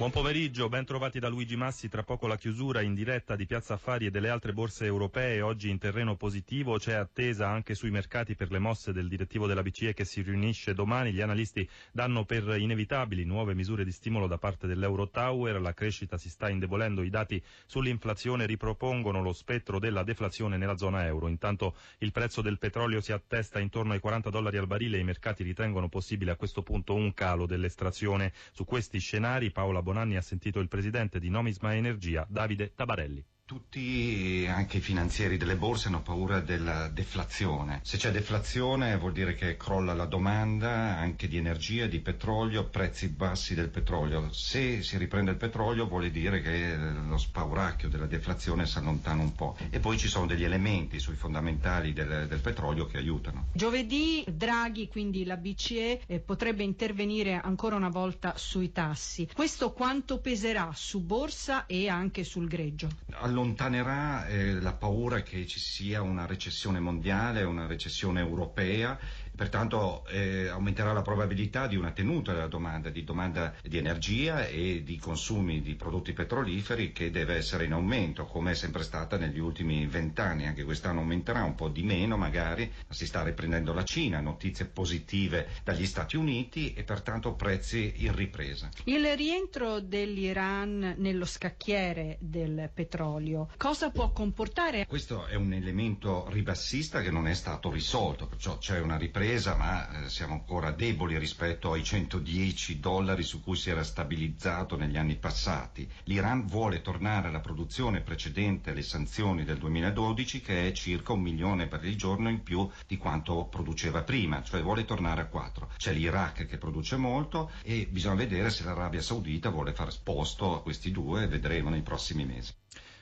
Buon pomeriggio, ben trovati da Luigi Massi. Tra poco la chiusura in diretta di Piazza Affari e delle altre borse europee. Oggi in terreno positivo c'è attesa anche sui mercati per le mosse del direttivo della BCE che si riunisce domani. Gli analisti danno per inevitabili nuove misure di stimolo da parte dell'Euro Tower. La crescita si sta indebolendo. I dati sull'inflazione ripropongono lo spettro della deflazione nella zona euro. Intanto il prezzo del petrolio si attesta intorno ai 40 dollari al barile e i mercati ritengono possibile a questo punto un calo dell'estrazione. Su questi scenari Paola Bonanni ha sentito il presidente di Nomisma Energia, Davide Tabarelli. Tutti, anche i finanzieri delle borse, hanno paura della deflazione. Se c'è deflazione vuol dire che crolla la domanda anche di energia, di petrolio, prezzi bassi del petrolio. Se si riprende il petrolio vuol dire che lo spauracchio della deflazione si allontana un po'. E poi ci sono degli elementi sui fondamentali del, del petrolio che aiutano. Giovedì Draghi, quindi la BCE, eh, potrebbe intervenire ancora una volta sui tassi. Questo quanto peserà su borsa e anche sul greggio? Allora, allontanerà eh, la paura che ci sia una recessione mondiale, una recessione europea, pertanto eh, aumenterà la probabilità di una tenuta della domanda, di domanda di energia e di consumi di prodotti petroliferi che deve essere in aumento, come è sempre stata negli ultimi vent'anni, anche quest'anno aumenterà un po' di meno magari, ma si sta riprendendo la Cina, notizie positive dagli Stati Uniti e pertanto prezzi in ripresa. Il rientro dell'Iran nello scacchiere del petrolio petrolio. Cosa può comportare? Questo è un elemento ribassista che non è stato risolto, perciò c'è una ripresa ma eh, siamo ancora deboli rispetto ai 110 dollari su cui si era stabilizzato negli anni passati. L'Iran vuole tornare alla produzione precedente alle sanzioni del 2012 che è circa un milione per il giorno in più di quanto produceva prima, cioè vuole tornare a 4. C'è l'Iraq che produce molto e bisogna vedere se l'Arabia Saudita vuole fare sposto a questi due vedremo nei prossimi mesi.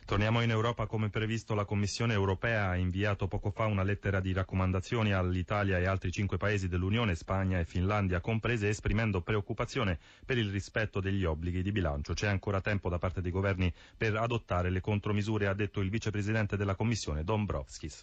Torniamo in Europa come previsto. La Commissione europea ha inviato poco fa una lettera di raccomandazioni all'Italia e altri cinque paesi dell'Unione, Spagna e Finlandia comprese, esprimendo preoccupazione per il rispetto degli obblighi di bilancio. C'è ancora tempo da parte dei governi per adottare le contromisure, ha detto il vicepresidente della Commissione Dombrovskis.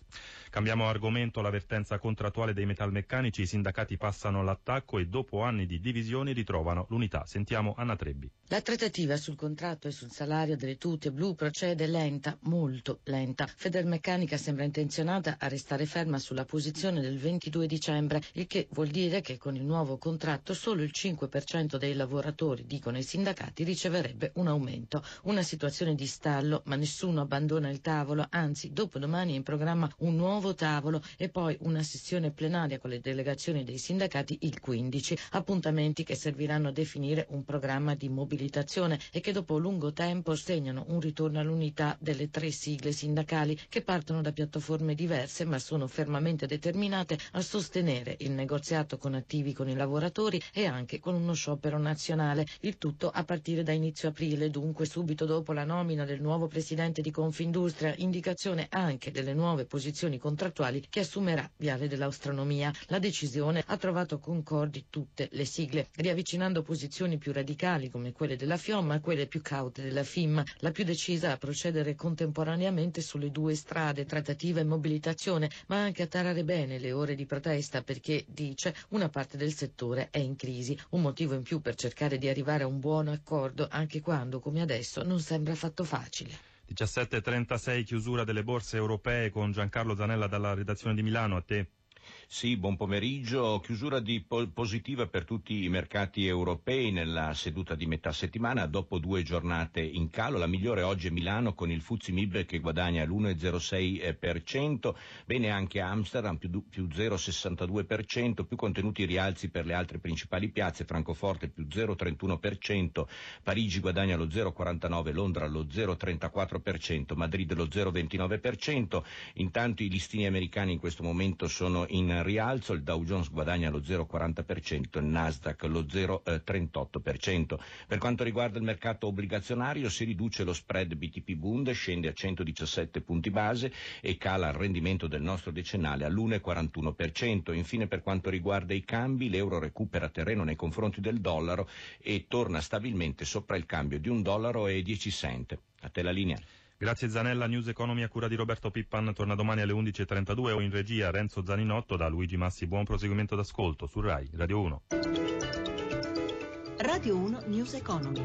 Cambiamo argomento. L'avvertenza contrattuale dei metalmeccanici. I sindacati passano all'attacco e dopo anni di divisioni ritrovano l'unità. Sentiamo Anna Trebbi. La trattativa sul contratto e sul salario delle tute blu procede lenta, molto lenta. Federmeccanica sembra intenzionata a restare ferma sulla posizione del 22 dicembre, il che vuol dire che con il nuovo contratto solo il 5% dei lavoratori, dicono i sindacati, riceverebbe un aumento. Una situazione di stallo, ma nessuno abbandona il tavolo, anzi dopodomani è in programma un nuovo tavolo e poi una sessione plenaria con le delegazioni dei sindacati il 15, appuntamenti che serviranno a definire un programma di mobilitazione e che dopo lungo tempo segnano un ritorno all'unità unità delle tre sigle sindacali che partono da piattaforme diverse ma sono fermamente determinate a sostenere il negoziato con attivi con i lavoratori e anche con uno sciopero nazionale, il tutto a partire da inizio aprile, dunque subito dopo la nomina del nuovo presidente di Confindustria, indicazione anche delle nuove posizioni contrattuali che assumerà Viale dell'Austronomia. La decisione ha trovato concordi tutte le sigle, riavvicinando posizioni più radicali come quelle della FIOM a quelle più caute della FIM. La più decisa a procedere procedere contemporaneamente sulle due strade, trattativa e mobilitazione, ma anche a tarare bene le ore di protesta perché, dice, una parte del settore è in crisi. Un motivo in più per cercare di arrivare a un buon accordo, anche quando, come adesso, non sembra affatto facile. 17.36 chiusura delle borse europee con Giancarlo Zanella dalla redazione di Milano. A te. Sì, buon pomeriggio. Chiusura po- positiva per tutti i mercati europei nella seduta di metà settimana dopo due giornate in calo. La migliore oggi è Milano con il Fuzzi Mib che guadagna l'1,06%. Bene anche Amsterdam più, più 0,62%, più contenuti rialzi per le altre principali piazze. Francoforte più 0,31%, Parigi guadagna lo 0,49%, Londra lo 0,34%, Madrid lo 0,29%. Intanto i listini americani in questo momento sono in rialzo, il Dow Jones guadagna lo 0,40%, il Nasdaq lo 0,38%. Per quanto riguarda il mercato obbligazionario si riduce lo spread BTP Bund, scende a 117 punti base e cala il rendimento del nostro decennale all'1,41%. Infine per quanto riguarda i cambi l'euro recupera terreno nei confronti del dollaro e torna stabilmente sopra il cambio di un dollaro e 10 cent. A te la linea. Grazie Zanella, News Economy a cura di Roberto Pippan, torna domani alle 11.32 o in regia Renzo Zaninotto da Luigi Massi, buon proseguimento d'ascolto su RAI Radio 1. Radio 1 News Economy.